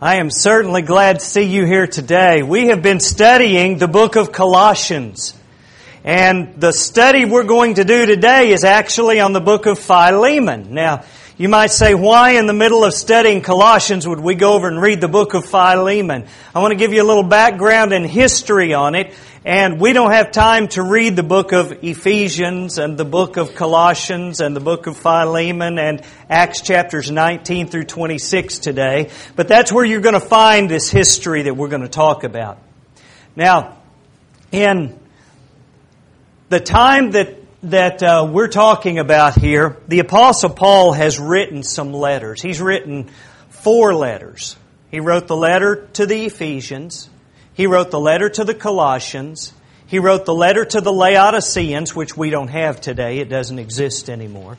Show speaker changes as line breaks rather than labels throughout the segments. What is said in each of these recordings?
I am certainly glad to see you here today. We have been studying the book of Colossians. And the study we're going to do today is actually on the book of Philemon. Now, you might say, why in the middle of studying Colossians would we go over and read the book of Philemon? I want to give you a little background and history on it. And we don't have time to read the book of Ephesians and the book of Colossians and the book of Philemon and Acts chapters 19 through 26 today. But that's where you're going to find this history that we're going to talk about. Now, in the time that that uh, we're talking about here, the Apostle Paul has written some letters. He's written four letters. He wrote the letter to the Ephesians. He wrote the letter to the Colossians. He wrote the letter to the Laodiceans, which we don't have today. It doesn't exist anymore.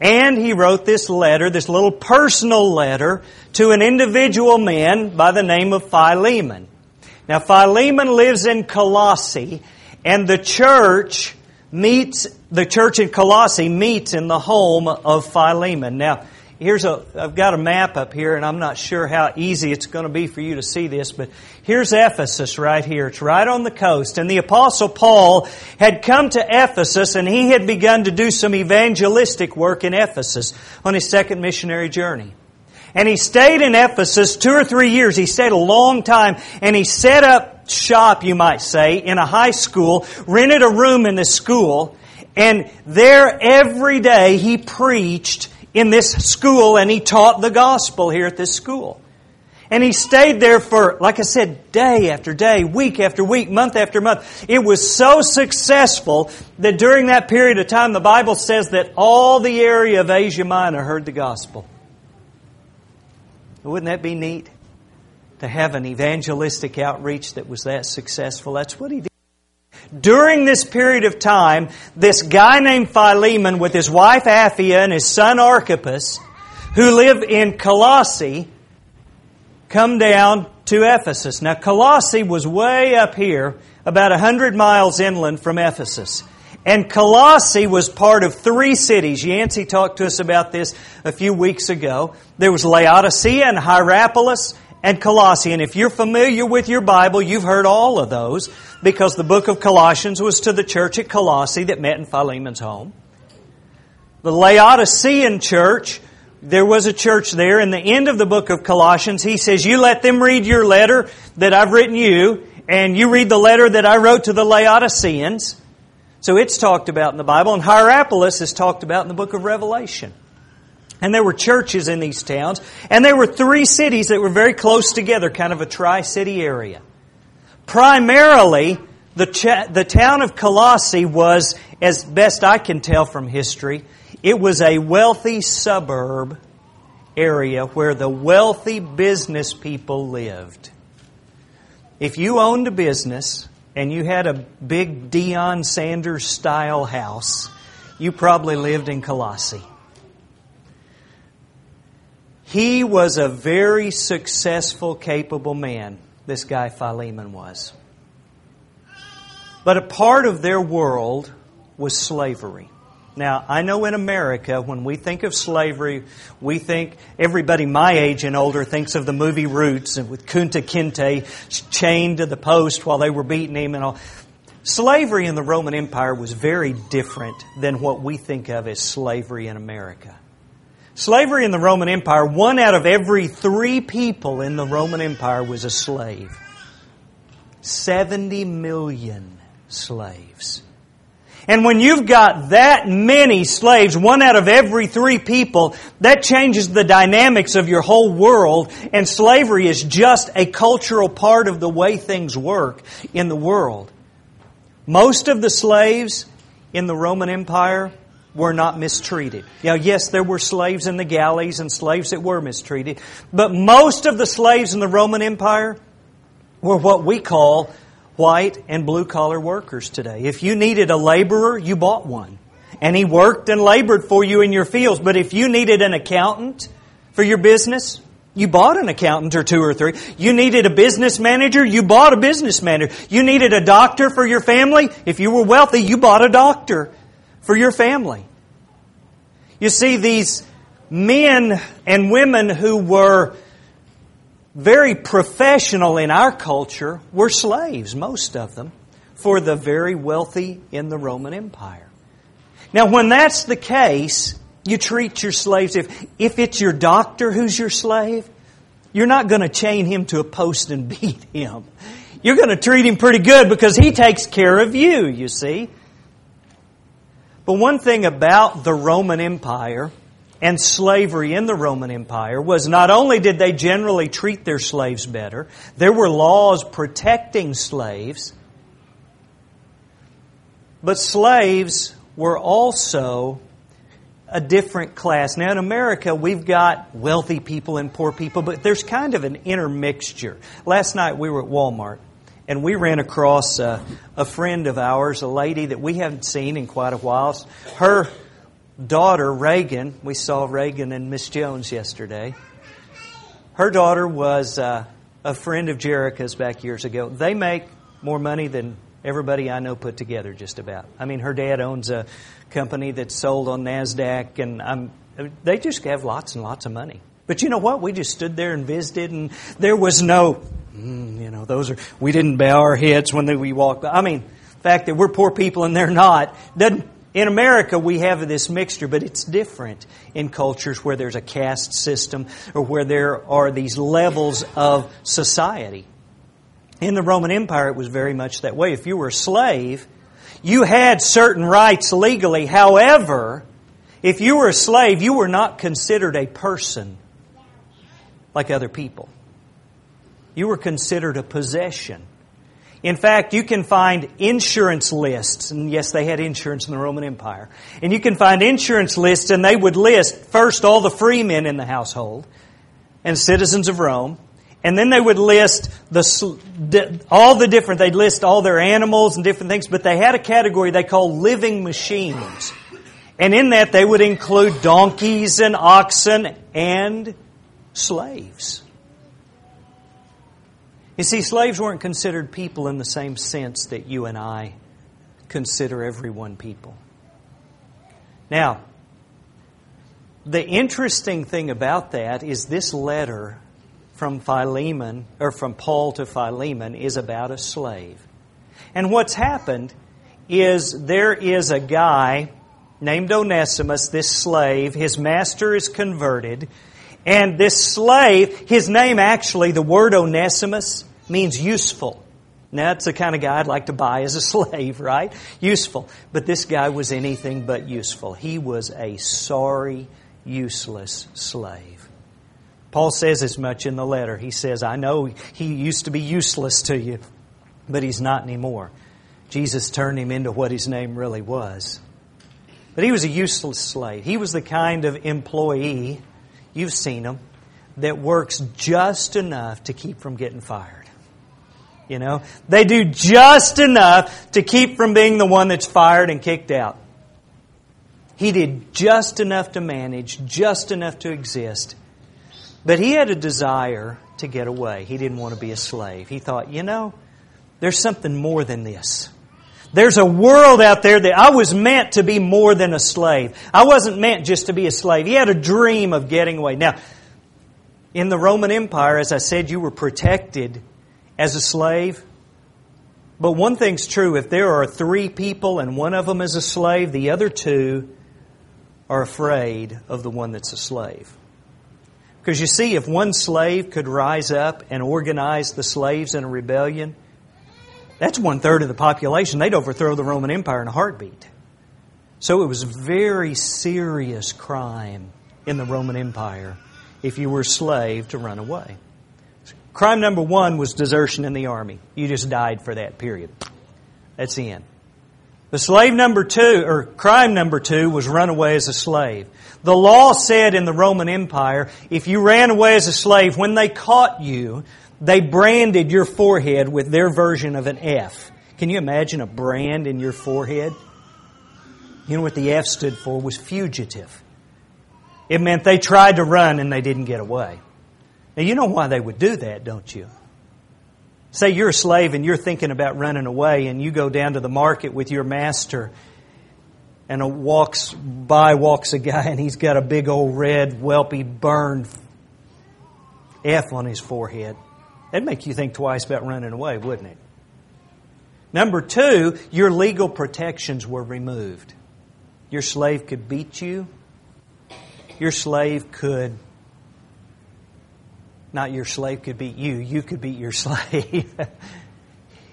And he wrote this letter, this little personal letter, to an individual man by the name of Philemon. Now, Philemon lives in Colossae, and the church meets, the church in Colossae meets in the home of Philemon. Now, here's a, I've got a map up here and I'm not sure how easy it's going to be for you to see this, but here's Ephesus right here. It's right on the coast. And the apostle Paul had come to Ephesus and he had begun to do some evangelistic work in Ephesus on his second missionary journey. And he stayed in Ephesus two or three years. He stayed a long time and he set up shop, you might say, in a high school, rented a room in the school, and there every day he preached in this school and he taught the gospel here at this school. And he stayed there for, like I said, day after day, week after week, month after month. It was so successful that during that period of time, the Bible says that all the area of Asia Minor heard the gospel. Wouldn't that be neat? To have an evangelistic outreach that was that successful. That's what he did. During this period of time, this guy named Philemon with his wife Apphia and his son Archippus, who live in Colossae, come down to Ephesus. Now, Colossae was way up here, about a hundred miles inland from Ephesus. And Colossae was part of three cities. Yancey talked to us about this a few weeks ago. There was Laodicea and Hierapolis and Colossae. And if you're familiar with your Bible, you've heard all of those because the book of Colossians was to the church at Colossae that met in Philemon's home. The Laodicean church, there was a church there. In the end of the book of Colossians, he says, You let them read your letter that I've written you, and you read the letter that I wrote to the Laodiceans. So it's talked about in the Bible, and Hierapolis is talked about in the book of Revelation. And there were churches in these towns, and there were three cities that were very close together, kind of a tri city area. Primarily, the, ch- the town of Colossae was, as best I can tell from history, it was a wealthy suburb area where the wealthy business people lived. If you owned a business, and you had a big Deion Sanders style house, you probably lived in Colossae. He was a very successful, capable man, this guy Philemon was. But a part of their world was slavery. Now, I know in America, when we think of slavery, we think everybody my age and older thinks of the movie Roots and with Kunta Kinte chained to the post while they were beating him and all. Slavery in the Roman Empire was very different than what we think of as slavery in America. Slavery in the Roman Empire, one out of every three people in the Roman Empire was a slave. 70 million slaves. And when you've got that many slaves, one out of every three people, that changes the dynamics of your whole world. And slavery is just a cultural part of the way things work in the world. Most of the slaves in the Roman Empire were not mistreated. Now, yes, there were slaves in the galleys and slaves that were mistreated, but most of the slaves in the Roman Empire were what we call white and blue collar workers today. If you needed a laborer, you bought one. And he worked and labored for you in your fields. But if you needed an accountant for your business, you bought an accountant or two or three. You needed a business manager, you bought a business manager. You needed a doctor for your family. If you were wealthy, you bought a doctor for your family. You see, these men and women who were very professional in our culture were slaves, most of them, for the very wealthy in the Roman Empire. Now, when that's the case, you treat your slaves, if, if it's your doctor who's your slave, you're not going to chain him to a post and beat him. You're going to treat him pretty good because he takes care of you, you see. But one thing about the Roman Empire and slavery in the Roman Empire was not only did they generally treat their slaves better, there were laws protecting slaves, but slaves were also a different class. Now, in America, we've got wealthy people and poor people, but there's kind of an intermixture. Last night we were at Walmart and we ran across a, a, friend of ours, a lady that we haven't seen in quite a while. Her daughter, Reagan, we saw Reagan and Miss Jones yesterday. Her daughter was uh, a friend of Jerica's back years ago. They make more money than everybody I know put together, just about. I mean, her dad owns a company that's sold on NASDAQ, and I'm, they just have lots and lots of money. But you know what? We just stood there and visited, and there was no Mm, you know, those are, we didn't bow our heads when we walked. by. I mean, the fact that we're poor people and they're not, doesn't, in America, we have this mixture, but it's different in cultures where there's a caste system or where there are these levels of society. In the Roman Empire, it was very much that way. If you were a slave, you had certain rights legally. However, if you were a slave, you were not considered a person like other people. You were considered a possession. In fact, you can find insurance lists, and yes, they had insurance in the Roman Empire. And you can find insurance lists, and they would list first all the free men in the household and citizens of Rome, and then they would list the, all the different, they'd list all their animals and different things, but they had a category they called living machines. And in that, they would include donkeys and oxen and slaves. You see, slaves weren't considered people in the same sense that you and I consider everyone people. Now, the interesting thing about that is this letter from Philemon, or from Paul to Philemon, is about a slave. And what's happened is there is a guy named Onesimus, this slave. His master is converted. And this slave, his name actually, the word Onesimus, means useful. Now, that's the kind of guy I'd like to buy as a slave, right? Useful. But this guy was anything but useful. He was a sorry, useless slave. Paul says as much in the letter. He says, I know he used to be useless to you, but he's not anymore. Jesus turned him into what his name really was. But he was a useless slave. He was the kind of employee You've seen them that works just enough to keep from getting fired. You know, they do just enough to keep from being the one that's fired and kicked out. He did just enough to manage, just enough to exist. But he had a desire to get away. He didn't want to be a slave. He thought, you know, there's something more than this. There's a world out there that I was meant to be more than a slave. I wasn't meant just to be a slave. He had a dream of getting away. Now, in the Roman Empire, as I said, you were protected as a slave. But one thing's true if there are three people and one of them is a slave, the other two are afraid of the one that's a slave. Because you see, if one slave could rise up and organize the slaves in a rebellion, that's one third of the population. They'd overthrow the Roman Empire in a heartbeat. So it was very serious crime in the Roman Empire if you were a slave to run away. Crime number one was desertion in the army. You just died for that period. That's the end. The slave number two, or crime number two, was run away as a slave. The law said in the Roman Empire, if you ran away as a slave, when they caught you, they branded your forehead with their version of an F. Can you imagine a brand in your forehead? You know what the F stood for was fugitive. It meant they tried to run and they didn't get away. Now you know why they would do that, don't you? Say you're a slave and you're thinking about running away and you go down to the market with your master and a walks by walks a guy and he's got a big old red whelpy burned F on his forehead. That'd make you think twice about running away, wouldn't it? Number two, your legal protections were removed. Your slave could beat you. Your slave could, not your slave could beat you, you could beat your slave.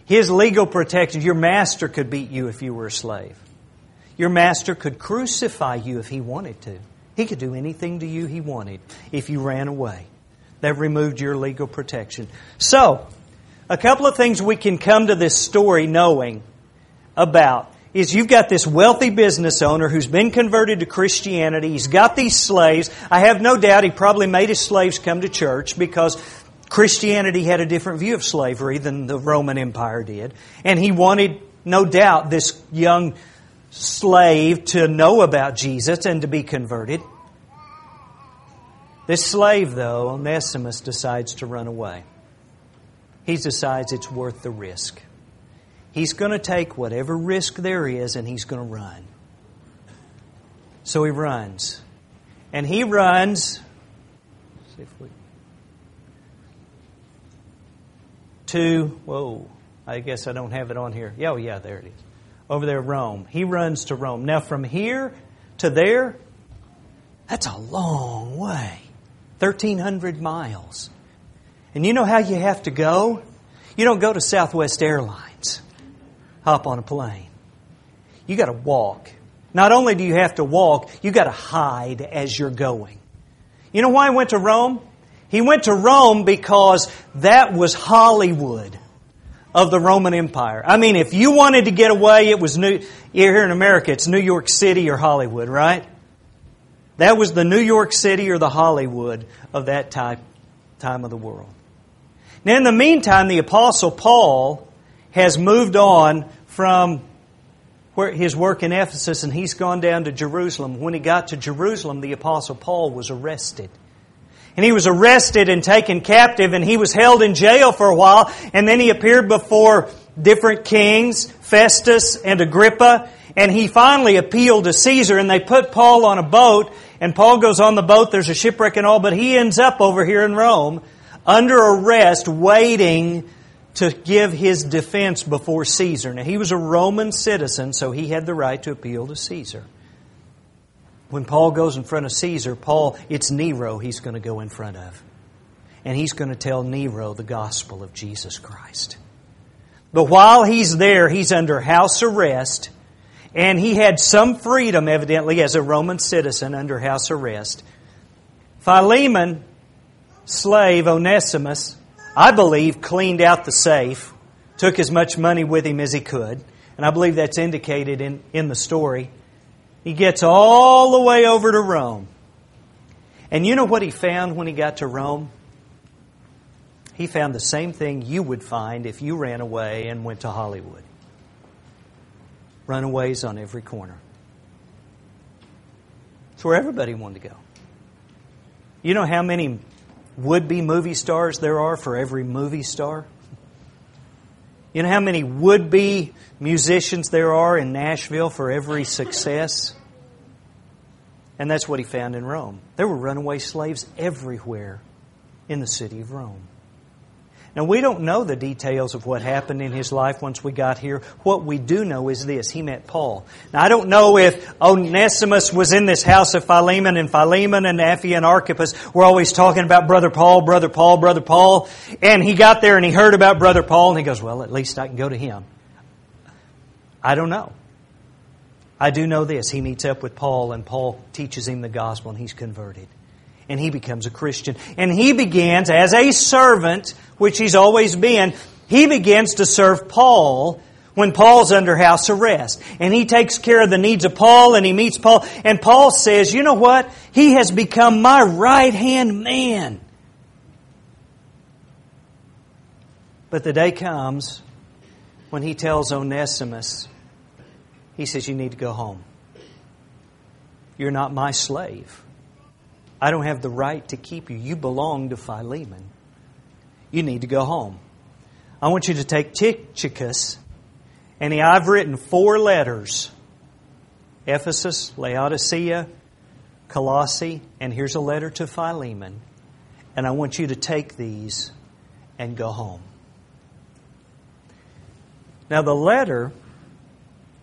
His legal protection, your master could beat you if you were a slave. Your master could crucify you if he wanted to. He could do anything to you he wanted if you ran away. That removed your legal protection. So, a couple of things we can come to this story knowing about is you've got this wealthy business owner who's been converted to Christianity. He's got these slaves. I have no doubt he probably made his slaves come to church because Christianity had a different view of slavery than the Roman Empire did. And he wanted, no doubt, this young slave to know about Jesus and to be converted. This slave, though, Onesimus, decides to run away he decides it's worth the risk. He's going to take whatever risk there is and he's going to run. So he runs. And he runs to, whoa, I guess I don't have it on here. Yeah, oh, yeah, there it is. Over there, Rome. He runs to Rome. Now, from here to there, that's a long way 1,300 miles. And you know how you have to go? You don't go to Southwest Airlines, hop on a plane. You got to walk. Not only do you have to walk, you got to hide as you're going. You know why he went to Rome? He went to Rome because that was Hollywood of the Roman Empire. I mean, if you wanted to get away, it was New, here in America, it's New York City or Hollywood, right? That was the New York City or the Hollywood of that type, time of the world. Now, in the meantime, the Apostle Paul has moved on from where his work in Ephesus and he's gone down to Jerusalem. When he got to Jerusalem, the Apostle Paul was arrested. And he was arrested and taken captive and he was held in jail for a while and then he appeared before different kings, Festus and Agrippa, and he finally appealed to Caesar and they put Paul on a boat and Paul goes on the boat, there's a shipwreck and all, but he ends up over here in Rome under arrest, waiting to give his defense before Caesar. Now, he was a Roman citizen, so he had the right to appeal to Caesar. When Paul goes in front of Caesar, Paul, it's Nero he's going to go in front of. And he's going to tell Nero the gospel of Jesus Christ. But while he's there, he's under house arrest, and he had some freedom, evidently, as a Roman citizen under house arrest. Philemon slave, Onesimus, I believe, cleaned out the safe, took as much money with him as he could, and I believe that's indicated in, in the story. He gets all the way over to Rome. And you know what he found when he got to Rome? He found the same thing you would find if you ran away and went to Hollywood. Runaways on every corner. It's where everybody wanted to go. You know how many would be movie stars there are for every movie star? You know how many would be musicians there are in Nashville for every success? And that's what he found in Rome. There were runaway slaves everywhere in the city of Rome. Now, we don't know the details of what happened in his life once we got here. What we do know is this he met Paul. Now, I don't know if Onesimus was in this house of Philemon, and Philemon and Apphia and Archippus were always talking about Brother Paul, Brother Paul, Brother Paul. And he got there and he heard about Brother Paul, and he goes, Well, at least I can go to him. I don't know. I do know this. He meets up with Paul, and Paul teaches him the gospel, and he's converted and he becomes a Christian. And he begins as a servant, which he's always been, he begins to serve Paul when Paul's under house arrest. And he takes care of the needs of Paul and he meets Paul. And Paul says, you know what? He has become my right hand man. But the day comes when he tells Onesimus, he says, You need to go home. You're not my slave. I don't have the right to keep you. You belong to Philemon. You need to go home. I want you to take Tychicus, and I've written four letters Ephesus, Laodicea, Colossae, and here's a letter to Philemon. and I want you to take these and go home. Now, the letter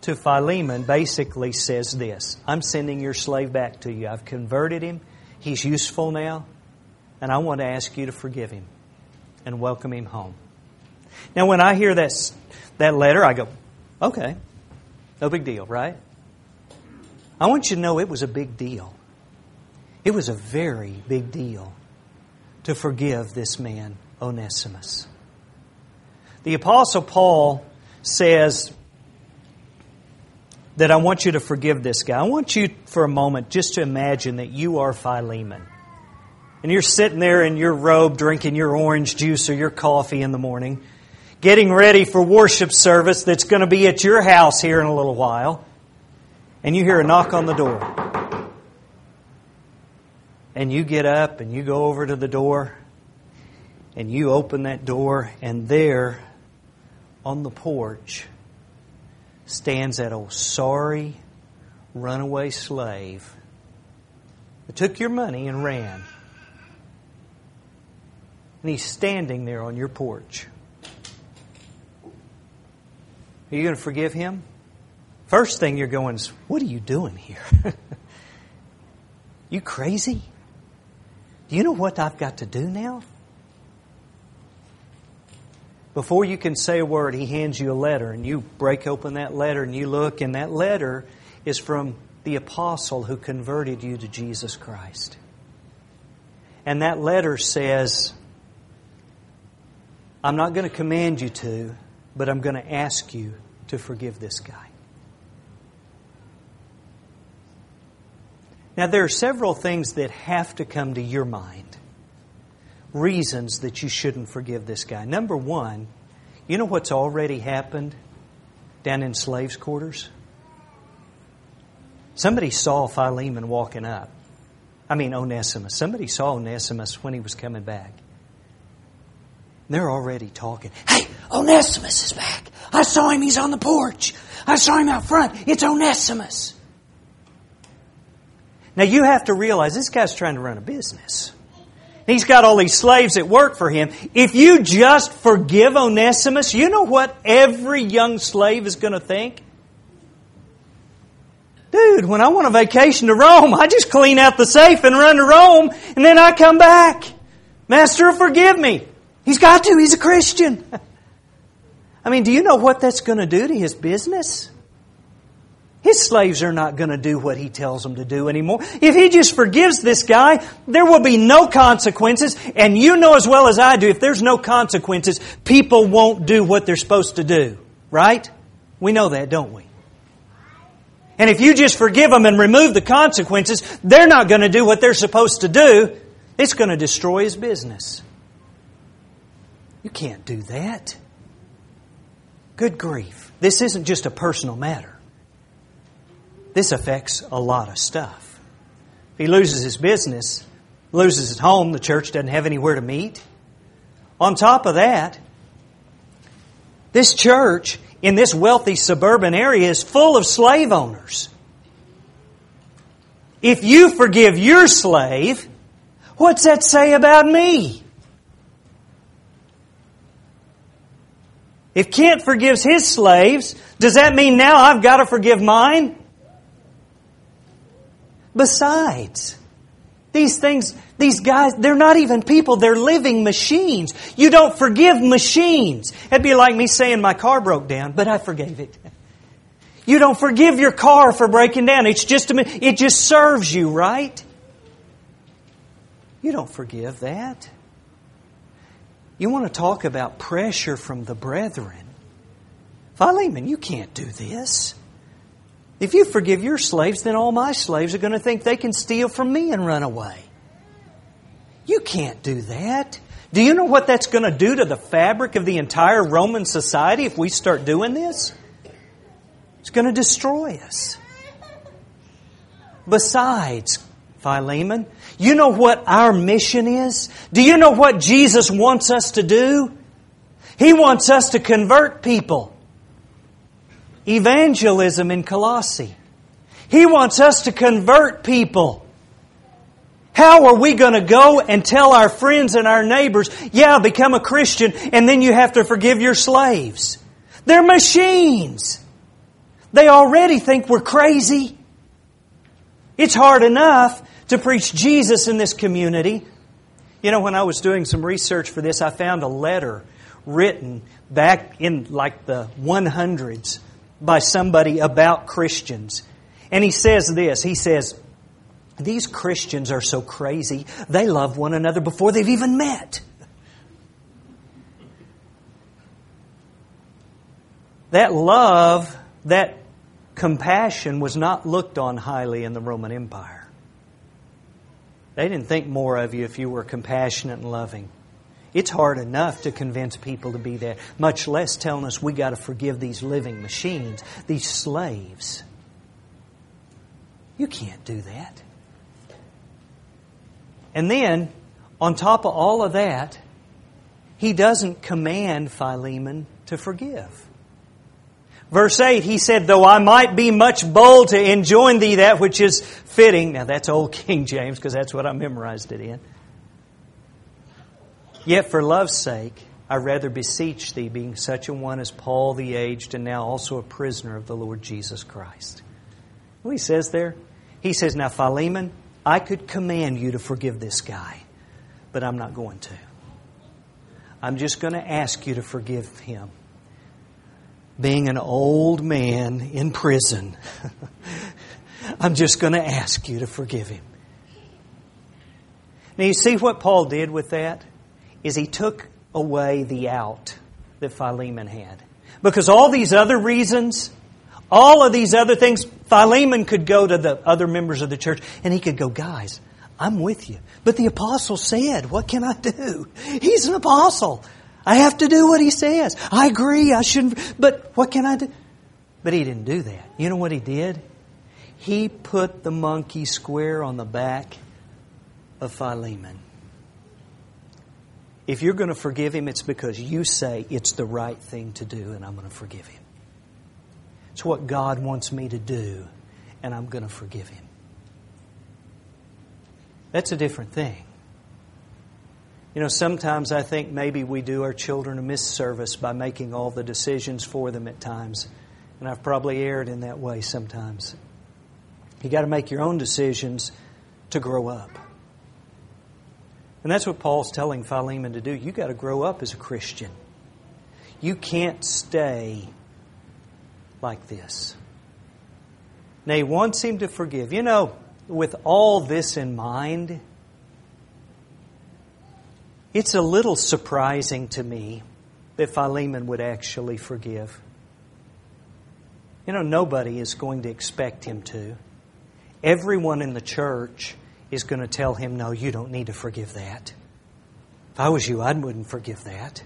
to Philemon basically says this I'm sending your slave back to you. I've converted him. He's useful now. And I want to ask you to forgive him and welcome him home. Now, when I hear that, that letter, I go, okay, no big deal, right? I want you to know it was a big deal. It was a very big deal to forgive this man, Onesimus. The Apostle Paul says that I want you to forgive this guy. I want you for a moment just to imagine that you are Philemon. And you're sitting there in your robe drinking your orange juice or your coffee in the morning, getting ready for worship service that's going to be at your house here in a little while. And you hear a knock on the door. And you get up and you go over to the door and you open that door, and there on the porch stands that old sorry runaway slave that took your money and ran. And he's standing there on your porch. Are you going to forgive him? First thing you're going is, What are you doing here? you crazy? Do you know what I've got to do now? Before you can say a word, he hands you a letter, and you break open that letter and you look, and that letter is from the apostle who converted you to Jesus Christ. And that letter says, I'm not going to command you to, but I'm going to ask you to forgive this guy. Now, there are several things that have to come to your mind reasons that you shouldn't forgive this guy. Number one, you know what's already happened down in slaves' quarters? Somebody saw Philemon walking up. I mean, Onesimus. Somebody saw Onesimus when he was coming back. They're already talking. Hey, Onesimus is back. I saw him. He's on the porch. I saw him out front. It's Onesimus. Now you have to realize this guy's trying to run a business. He's got all these slaves that work for him. If you just forgive Onesimus, you know what every young slave is going to think? Dude, when I want a vacation to Rome, I just clean out the safe and run to Rome, and then I come back. Master, forgive me. He's got to. He's a Christian. I mean, do you know what that's going to do to his business? His slaves are not going to do what he tells them to do anymore. If he just forgives this guy, there will be no consequences. And you know as well as I do, if there's no consequences, people won't do what they're supposed to do. Right? We know that, don't we? And if you just forgive them and remove the consequences, they're not going to do what they're supposed to do. It's going to destroy his business. You can't do that. Good grief. This isn't just a personal matter. This affects a lot of stuff. If he loses his business, loses his home, the church doesn't have anywhere to meet. On top of that, this church in this wealthy suburban area is full of slave owners. If you forgive your slave, what's that say about me? If Kent forgives his slaves, does that mean now I've got to forgive mine? Besides, these things, these guys, they're not even people, they're living machines. You don't forgive machines. It'd be like me saying my car broke down, but I forgave it. You don't forgive your car for breaking down. It's just a, it just serves you, right? You don't forgive that. You want to talk about pressure from the brethren. Philemon, you can't do this. If you forgive your slaves, then all my slaves are going to think they can steal from me and run away. You can't do that. Do you know what that's going to do to the fabric of the entire Roman society if we start doing this? It's going to destroy us. Besides, Philemon, you know what our mission is? Do you know what Jesus wants us to do? He wants us to convert people evangelism in Colossae. He wants us to convert people. How are we going to go and tell our friends and our neighbors, yeah, become a Christian, and then you have to forgive your slaves? They're machines. They already think we're crazy. It's hard enough to preach Jesus in this community. You know, when I was doing some research for this, I found a letter written back in like the 100s by somebody about Christians. And he says this He says, These Christians are so crazy, they love one another before they've even met. That love, that compassion was not looked on highly in the Roman Empire. They didn't think more of you if you were compassionate and loving. It's hard enough to convince people to be that, much less telling us we got to forgive these living machines, these slaves. You can't do that. And then, on top of all of that, he doesn't command Philemon to forgive. Verse 8, he said, Though I might be much bold to enjoin thee that which is fitting. Now that's old King James because that's what I memorized it in. Yet for love's sake, I rather beseech thee, being such a one as Paul the aged, and now also a prisoner of the Lord Jesus Christ. What he says there? He says, Now, Philemon, I could command you to forgive this guy, but I'm not going to. I'm just going to ask you to forgive him being an old man in prison, I'm just going to ask you to forgive him. Now, you see what Paul did with that? Is he took away the out that Philemon had. Because all these other reasons, all of these other things, Philemon could go to the other members of the church and he could go, guys, I'm with you. But the apostle said, what can I do? He's an apostle. I have to do what he says. I agree, I shouldn't, but what can I do? But he didn't do that. You know what he did? He put the monkey square on the back of Philemon. If you're going to forgive him, it's because you say it's the right thing to do, and I'm going to forgive him. It's what God wants me to do, and I'm going to forgive him. That's a different thing. You know, sometimes I think maybe we do our children a misservice by making all the decisions for them at times. And I've probably erred in that way sometimes. You got to make your own decisions to grow up. And that's what Paul's telling Philemon to do. You've got to grow up as a Christian. You can't stay like this. Now, he wants him to forgive. You know, with all this in mind, it's a little surprising to me that Philemon would actually forgive. You know, nobody is going to expect him to. Everyone in the church is going to tell him, no, you don't need to forgive that. If I was you, I wouldn't forgive that.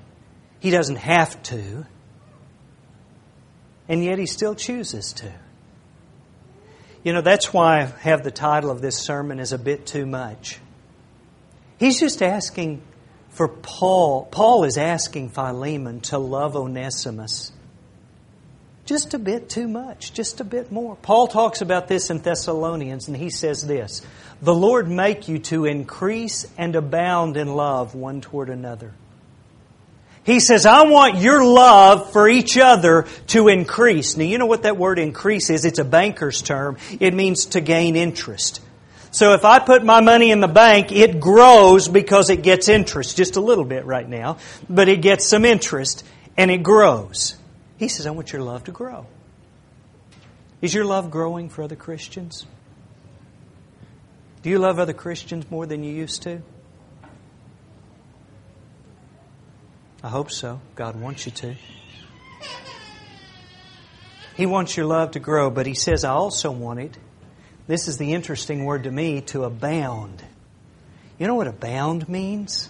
He doesn't have to. And yet he still chooses to. You know, that's why I have the title of this sermon is a bit too much. He's just asking for Paul, Paul is asking Philemon to love Onesimus just a bit too much, just a bit more. Paul talks about this in Thessalonians, and he says this The Lord make you to increase and abound in love one toward another. He says, I want your love for each other to increase. Now, you know what that word increase is? It's a banker's term. It means to gain interest. So if I put my money in the bank, it grows because it gets interest, just a little bit right now, but it gets some interest and it grows. He says, I want your love to grow. Is your love growing for other Christians? Do you love other Christians more than you used to? I hope so. God wants you to. He wants your love to grow, but He says, I also want it this is the interesting word to me to abound. You know what abound means?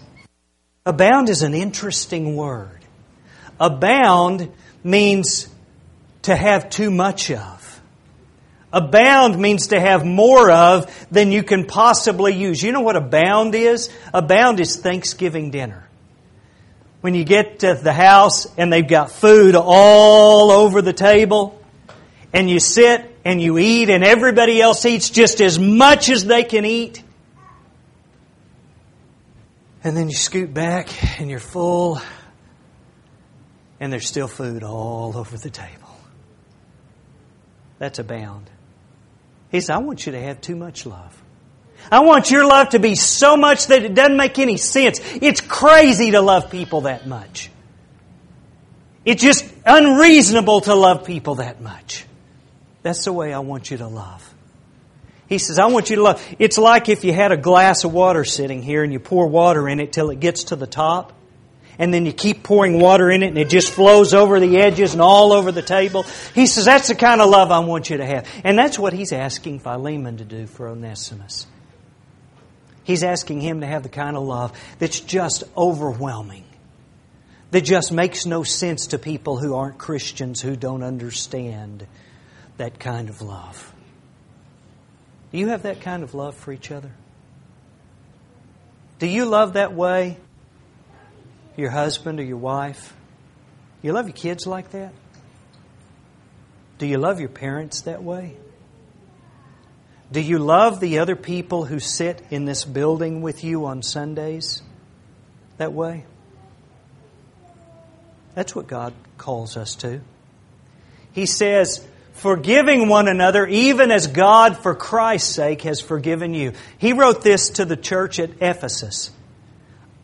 Abound is an interesting word. Abound means to have too much of. Abound means to have more of than you can possibly use. You know what abound is? Abound is Thanksgiving dinner. When you get to the house and they've got food all over the table, and you sit and you eat and everybody else eats just as much as they can eat. And then you scoot back and you're full, and there's still food all over the table. That's abound. He says, I want you to have too much love. I want your love to be so much that it doesn't make any sense. It's crazy to love people that much. It's just unreasonable to love people that much. That's the way I want you to love. He says, I want you to love. It's like if you had a glass of water sitting here and you pour water in it till it gets to the top, and then you keep pouring water in it and it just flows over the edges and all over the table. He says, that's the kind of love I want you to have. And that's what he's asking Philemon to do for Onesimus. He's asking him to have the kind of love that's just overwhelming that just makes no sense to people who aren't Christians, who don't understand that kind of love. Do you have that kind of love for each other? Do you love that way? Your husband or your wife? You love your kids like that? Do you love your parents that way? Do you love the other people who sit in this building with you on Sundays that way? That's what God calls us to. He says, forgiving one another, even as God, for Christ's sake, has forgiven you. He wrote this to the church at Ephesus.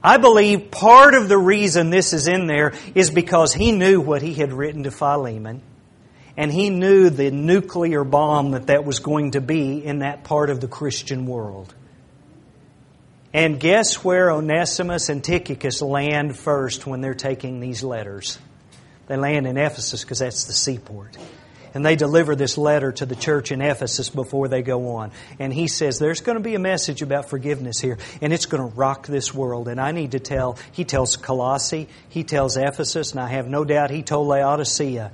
I believe part of the reason this is in there is because he knew what he had written to Philemon, and he knew the nuclear bomb that that was going to be in that part of the Christian world. And guess where Onesimus and Tychicus land first when they're taking these letters? They land in Ephesus because that's the seaport. And they deliver this letter to the church in Ephesus before they go on. And he says, There's going to be a message about forgiveness here, and it's going to rock this world. And I need to tell, he tells Colossae, he tells Ephesus, and I have no doubt he told Laodicea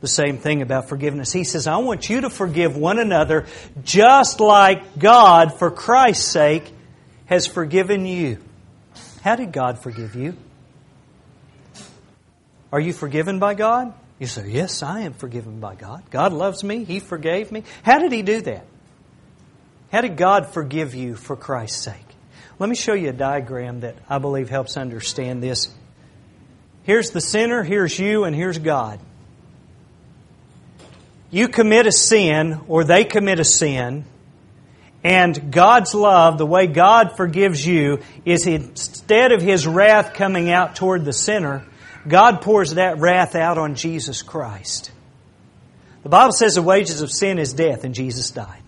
the same thing about forgiveness. He says, I want you to forgive one another just like God, for Christ's sake, has forgiven you. How did God forgive you? Are you forgiven by God? You say, Yes, I am forgiven by God. God loves me. He forgave me. How did He do that? How did God forgive you for Christ's sake? Let me show you a diagram that I believe helps understand this. Here's the sinner, here's you, and here's God. You commit a sin, or they commit a sin, and God's love, the way God forgives you, is instead of His wrath coming out toward the sinner, God pours that wrath out on Jesus Christ. The Bible says the wages of sin is death, and Jesus died.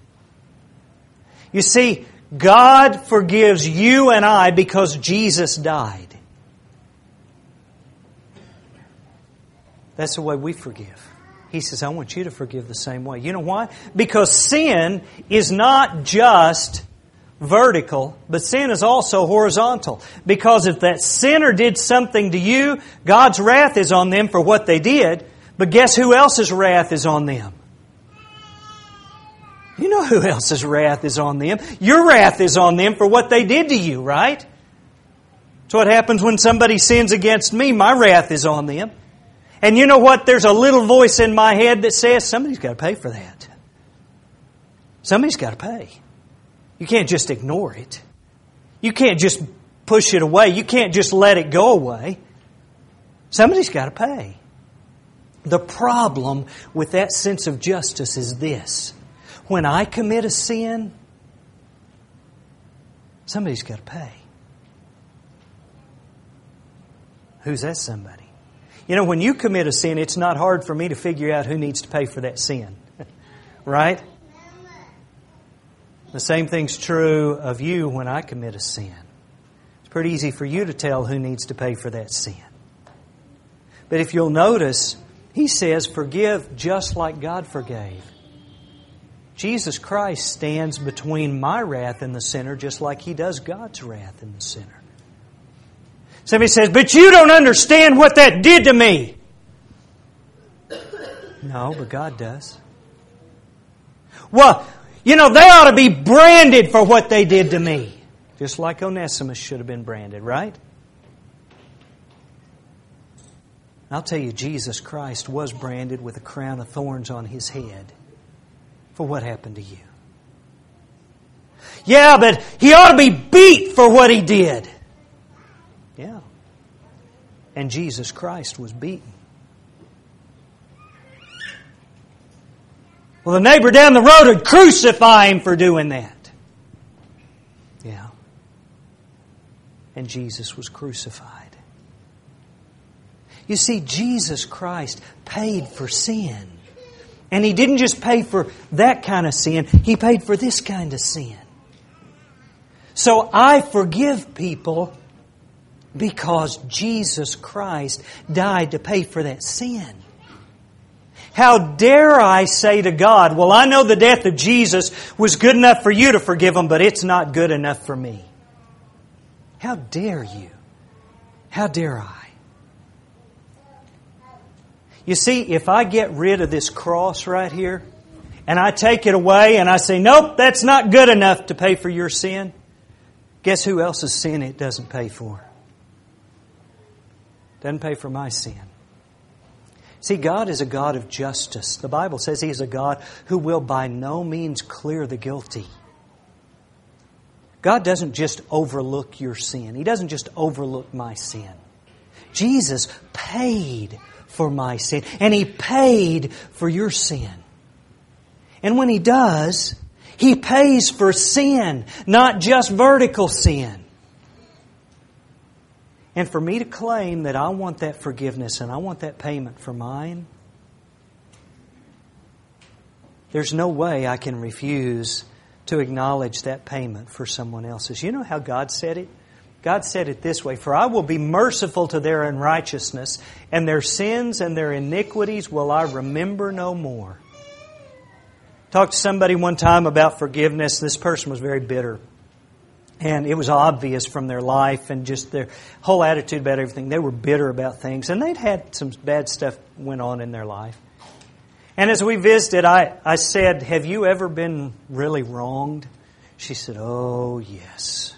You see, God forgives you and I because Jesus died. That's the way we forgive. He says, I want you to forgive the same way. You know why? Because sin is not just vertical, but sin is also horizontal. Because if that sinner did something to you, God's wrath is on them for what they did, but guess who else's wrath is on them? You know who else's wrath is on them. Your wrath is on them for what they did to you, right? That's what happens when somebody sins against me. My wrath is on them. And you know what? There's a little voice in my head that says somebody's got to pay for that. Somebody's got to pay. You can't just ignore it. You can't just push it away. You can't just let it go away. Somebody's got to pay. The problem with that sense of justice is this. When I commit a sin, somebody's got to pay. Who's that somebody? You know, when you commit a sin, it's not hard for me to figure out who needs to pay for that sin. right? The same thing's true of you when I commit a sin. It's pretty easy for you to tell who needs to pay for that sin. But if you'll notice, he says, forgive just like God forgave. Jesus Christ stands between my wrath and the sinner just like he does God's wrath in the sinner. Somebody says, But you don't understand what that did to me. No, but God does. Well, you know, they ought to be branded for what they did to me. Just like Onesimus should have been branded, right? I'll tell you, Jesus Christ was branded with a crown of thorns on his head for what happened to you. Yeah, but he ought to be beat for what he did. Yeah. And Jesus Christ was beaten. Well, the neighbor down the road would crucify him for doing that. Yeah. And Jesus was crucified. You see, Jesus Christ paid for sin. And He didn't just pay for that kind of sin, He paid for this kind of sin. So I forgive people because Jesus Christ died to pay for that sin. How dare I say to God, well, I know the death of Jesus was good enough for you to forgive him, but it's not good enough for me. How dare you? How dare I? You see, if I get rid of this cross right here, and I take it away and I say, nope, that's not good enough to pay for your sin, guess who else's sin it doesn't pay for? Doesn't pay for my sin. See, God is a God of justice. The Bible says He is a God who will by no means clear the guilty. God doesn't just overlook your sin. He doesn't just overlook my sin. Jesus paid for my sin, and He paid for your sin. And when He does, He pays for sin, not just vertical sin. And for me to claim that I want that forgiveness and I want that payment for mine, there's no way I can refuse to acknowledge that payment for someone else's. You know how God said it? God said it this way For I will be merciful to their unrighteousness, and their sins and their iniquities will I remember no more. Talked to somebody one time about forgiveness. This person was very bitter. And it was obvious from their life and just their whole attitude about everything. They were bitter about things, and they'd had some bad stuff went on in their life. And as we visited, I, I said, Have you ever been really wronged? She said, Oh, yes.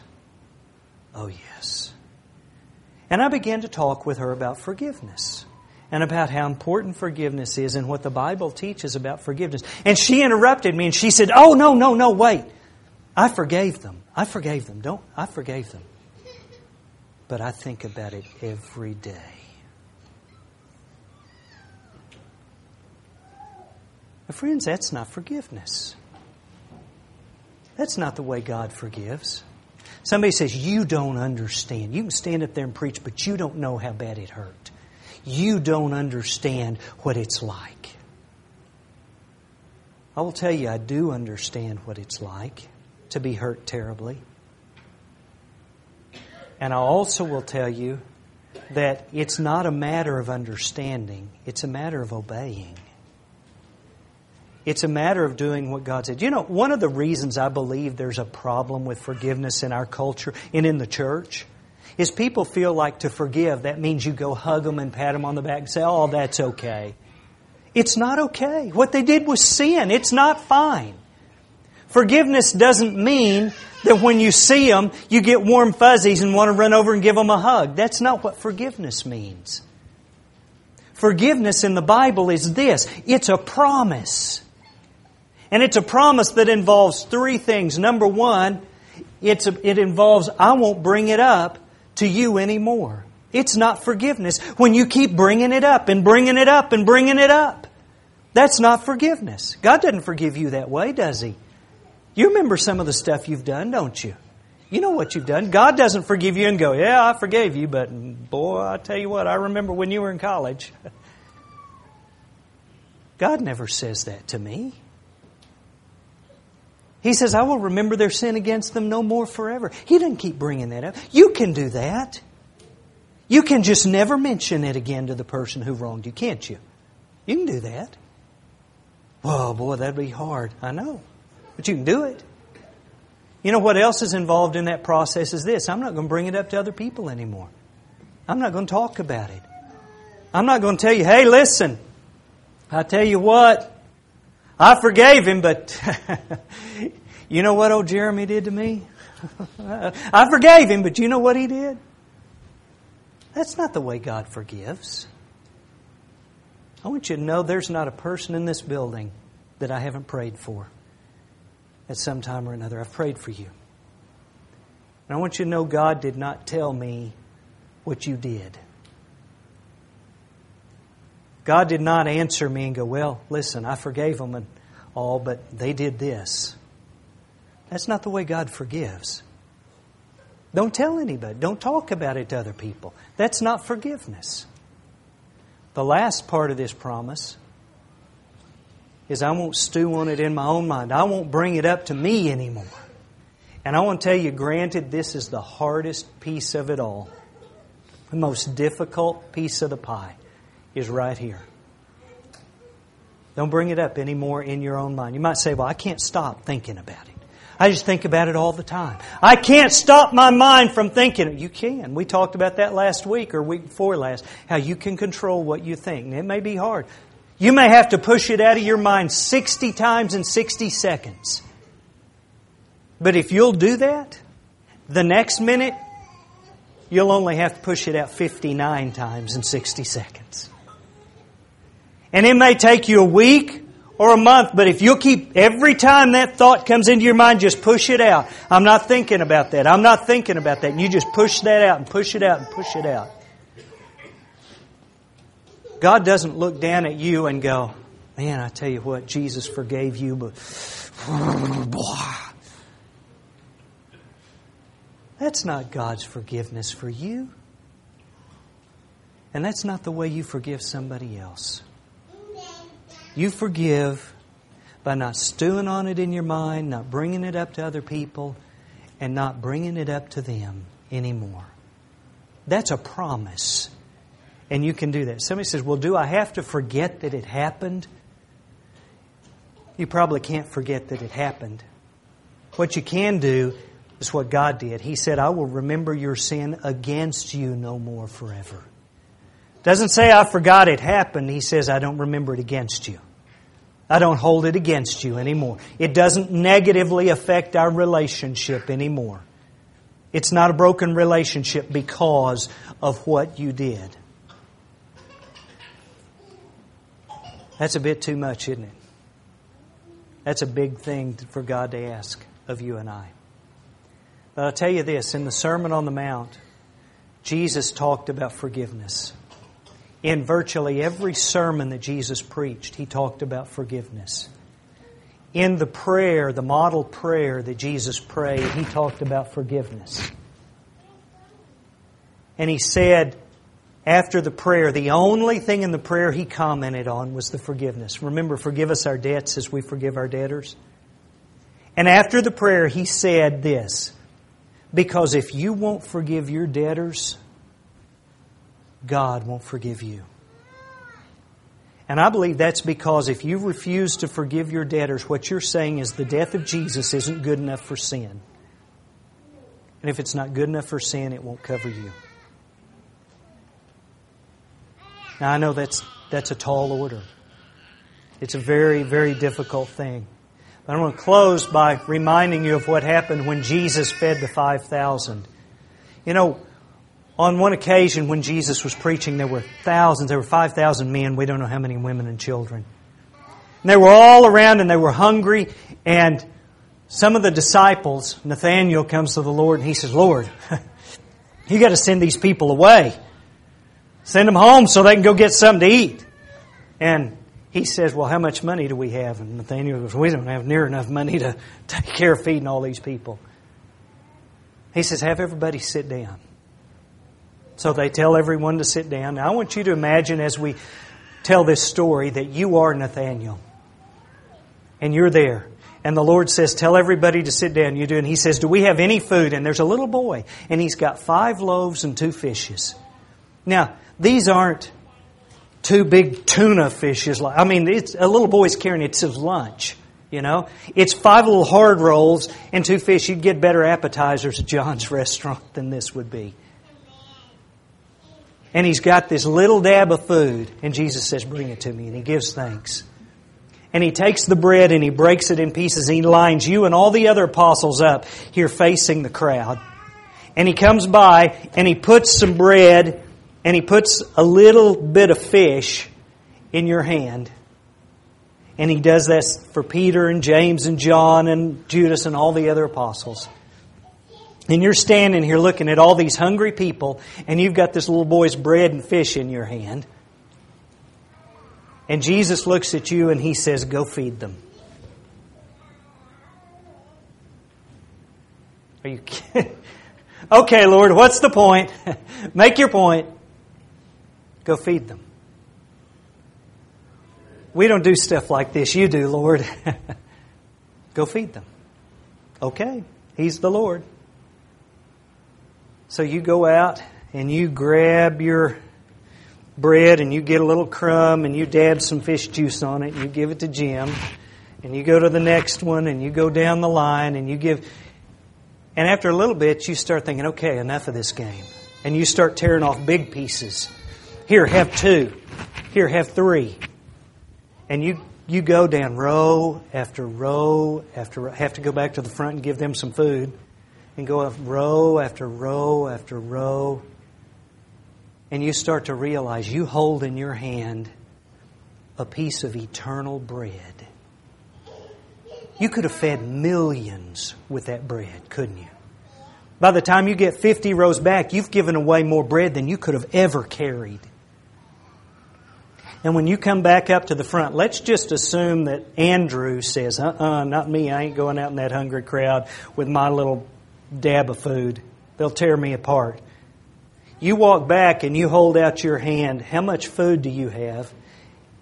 Oh, yes. And I began to talk with her about forgiveness and about how important forgiveness is and what the Bible teaches about forgiveness. And she interrupted me and she said, Oh, no, no, no, wait. I forgave them. I forgave them. Don't, I forgave them. But I think about it every day. But friends, that's not forgiveness. That's not the way God forgives. Somebody says, You don't understand. You can stand up there and preach, but you don't know how bad it hurt. You don't understand what it's like. I will tell you, I do understand what it's like to be hurt terribly. And I also will tell you that it's not a matter of understanding, it's a matter of obeying. It's a matter of doing what God said. You know, one of the reasons I believe there's a problem with forgiveness in our culture and in the church is people feel like to forgive, that means you go hug them and pat them on the back and say, oh, that's okay. It's not okay. What they did was sin. It's not fine. Forgiveness doesn't mean that when you see them, you get warm fuzzies and want to run over and give them a hug. That's not what forgiveness means. Forgiveness in the Bible is this it's a promise. And it's a promise that involves three things. Number one, it's a, it involves, I won't bring it up to you anymore. It's not forgiveness when you keep bringing it up and bringing it up and bringing it up. That's not forgiveness. God doesn't forgive you that way, does He? You remember some of the stuff you've done, don't you? You know what you've done. God doesn't forgive you and go, Yeah, I forgave you, but boy, I tell you what, I remember when you were in college. God never says that to me. He says, I will remember their sin against them no more forever. He doesn't keep bringing that up. You can do that. You can just never mention it again to the person who wronged you, can't you? You can do that. Oh, boy, that'd be hard. I know. But you can do it. You know what else is involved in that process is this I'm not going to bring it up to other people anymore. I'm not going to talk about it. I'm not going to tell you, hey, listen, I tell you what, I forgave him, but you know what old Jeremy did to me? I forgave him, but you know what he did? That's not the way God forgives. I want you to know there's not a person in this building that I haven't prayed for at some time or another. I've prayed for you. And I want you to know God did not tell me what you did. God did not answer me and go, Well, listen, I forgave them and all, but they did this. That's not the way God forgives. Don't tell anybody. Don't talk about it to other people. That's not forgiveness. The last part of this promise is I won't stew on it in my own mind. I won't bring it up to me anymore. And I want to tell you, granted, this is the hardest piece of it all. The most difficult piece of the pie is right here. Don't bring it up anymore in your own mind. You might say, well, I can't stop thinking about it. I just think about it all the time. I can't stop my mind from thinking. You can. We talked about that last week or week before last, how you can control what you think. It may be hard. You may have to push it out of your mind 60 times in 60 seconds. But if you'll do that, the next minute, you'll only have to push it out 59 times in 60 seconds. And it may take you a week or a month, but if you'll keep every time that thought comes into your mind, just push it out. I'm not thinking about that. I'm not thinking about that. And you just push that out and push it out and push it out. God doesn't look down at you and go, Man, I tell you what, Jesus forgave you, but that's not God's forgiveness for you. And that's not the way you forgive somebody else. You forgive by not stewing on it in your mind, not bringing it up to other people, and not bringing it up to them anymore. That's a promise. And you can do that. Somebody says, Well, do I have to forget that it happened? You probably can't forget that it happened. What you can do is what God did. He said, I will remember your sin against you no more forever. Doesn't say I forgot it happened. He says I don't remember it against you. I don't hold it against you anymore. It doesn't negatively affect our relationship anymore. It's not a broken relationship because of what you did. That's a bit too much, isn't it? That's a big thing for God to ask of you and I. But I'll tell you this in the Sermon on the Mount, Jesus talked about forgiveness. In virtually every sermon that Jesus preached, he talked about forgiveness. In the prayer, the model prayer that Jesus prayed, he talked about forgiveness. And he said, after the prayer, the only thing in the prayer he commented on was the forgiveness. Remember, forgive us our debts as we forgive our debtors. And after the prayer, he said this Because if you won't forgive your debtors, God won't forgive you. And I believe that's because if you refuse to forgive your debtors, what you're saying is the death of Jesus isn't good enough for sin. And if it's not good enough for sin, it won't cover you. Now, I know that's, that's a tall order. It's a very, very difficult thing. But I'm going to close by reminding you of what happened when Jesus fed the 5,000. You know, on one occasion when Jesus was preaching, there were thousands, there were 5,000 men, we don't know how many women and children. And they were all around and they were hungry, and some of the disciples, Nathaniel comes to the Lord and he says, Lord, you got to send these people away. Send them home so they can go get something to eat. And he says, Well, how much money do we have? And Nathaniel goes, We don't have near enough money to take care of feeding all these people. He says, Have everybody sit down. So they tell everyone to sit down. Now, I want you to imagine as we tell this story that you are Nathaniel. And you're there. And the Lord says, Tell everybody to sit down. You do. And He says, Do we have any food? And there's a little boy. And he's got five loaves and two fishes. Now, these aren't two big tuna fishes. I mean, it's, a little boy's carrying it's his lunch. You know, it's five little hard rolls and two fish. You'd get better appetizers at John's restaurant than this would be. And he's got this little dab of food, and Jesus says, Bring it to me. And he gives thanks. And he takes the bread and he breaks it in pieces. He lines you and all the other apostles up here facing the crowd. And he comes by and he puts some bread and he puts a little bit of fish in your hand. And he does this for Peter and James and John and Judas and all the other apostles. And you're standing here looking at all these hungry people, and you've got this little boy's bread and fish in your hand. And Jesus looks at you and he says, Go feed them. Are you kidding? okay, Lord, what's the point? Make your point. Go feed them. We don't do stuff like this. You do, Lord. Go feed them. Okay, He's the Lord. So you go out and you grab your bread and you get a little crumb and you dab some fish juice on it and you give it to Jim. And you go to the next one and you go down the line and you give. And after a little bit, you start thinking, okay, enough of this game. And you start tearing off big pieces. Here, have two. Here, have three. And you, you go down row after row after row. Have to go back to the front and give them some food. And go up row after row after row. And you start to realize you hold in your hand a piece of eternal bread. You could have fed millions with that bread, couldn't you? By the time you get 50 rows back, you've given away more bread than you could have ever carried. And when you come back up to the front, let's just assume that Andrew says, uh uh-uh, uh not me. I ain't going out in that hungry crowd with my little dab of food. They'll tear me apart. You walk back and you hold out your hand. How much food do you have?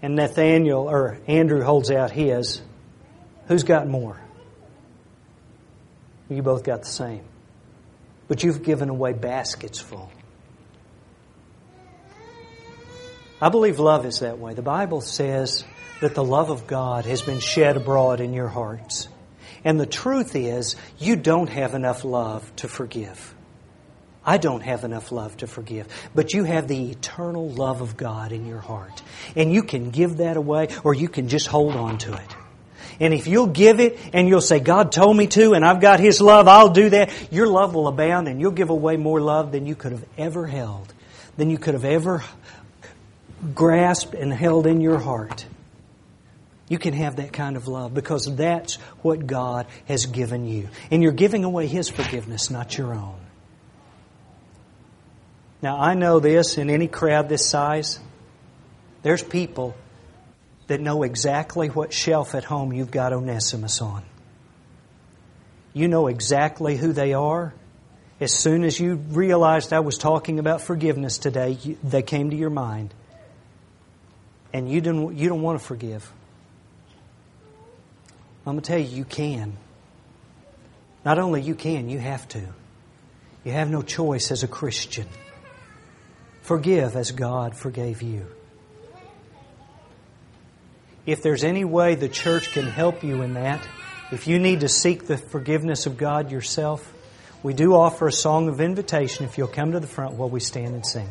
And Nathaniel or Andrew holds out his. Who's got more? You both got the same. But you've given away baskets full. I believe love is that way. The Bible says that the love of God has been shed abroad in your hearts. And the truth is, you don't have enough love to forgive. I don't have enough love to forgive. But you have the eternal love of God in your heart. And you can give that away or you can just hold on to it. And if you'll give it and you'll say, God told me to and I've got His love, I'll do that, your love will abound and you'll give away more love than you could have ever held, than you could have ever grasped and held in your heart. You can have that kind of love because that's what God has given you. And you're giving away His forgiveness, not your own. Now, I know this in any crowd this size, there's people that know exactly what shelf at home you've got Onesimus on. You know exactly who they are. As soon as you realized I was talking about forgiveness today, they came to your mind. And you, didn't, you don't want to forgive. I'm going to tell you, you can. Not only you can, you have to. You have no choice as a Christian. Forgive as God forgave you. If there's any way the church can help you in that, if you need to seek the forgiveness of God yourself, we do offer a song of invitation if you'll come to the front while we stand and sing.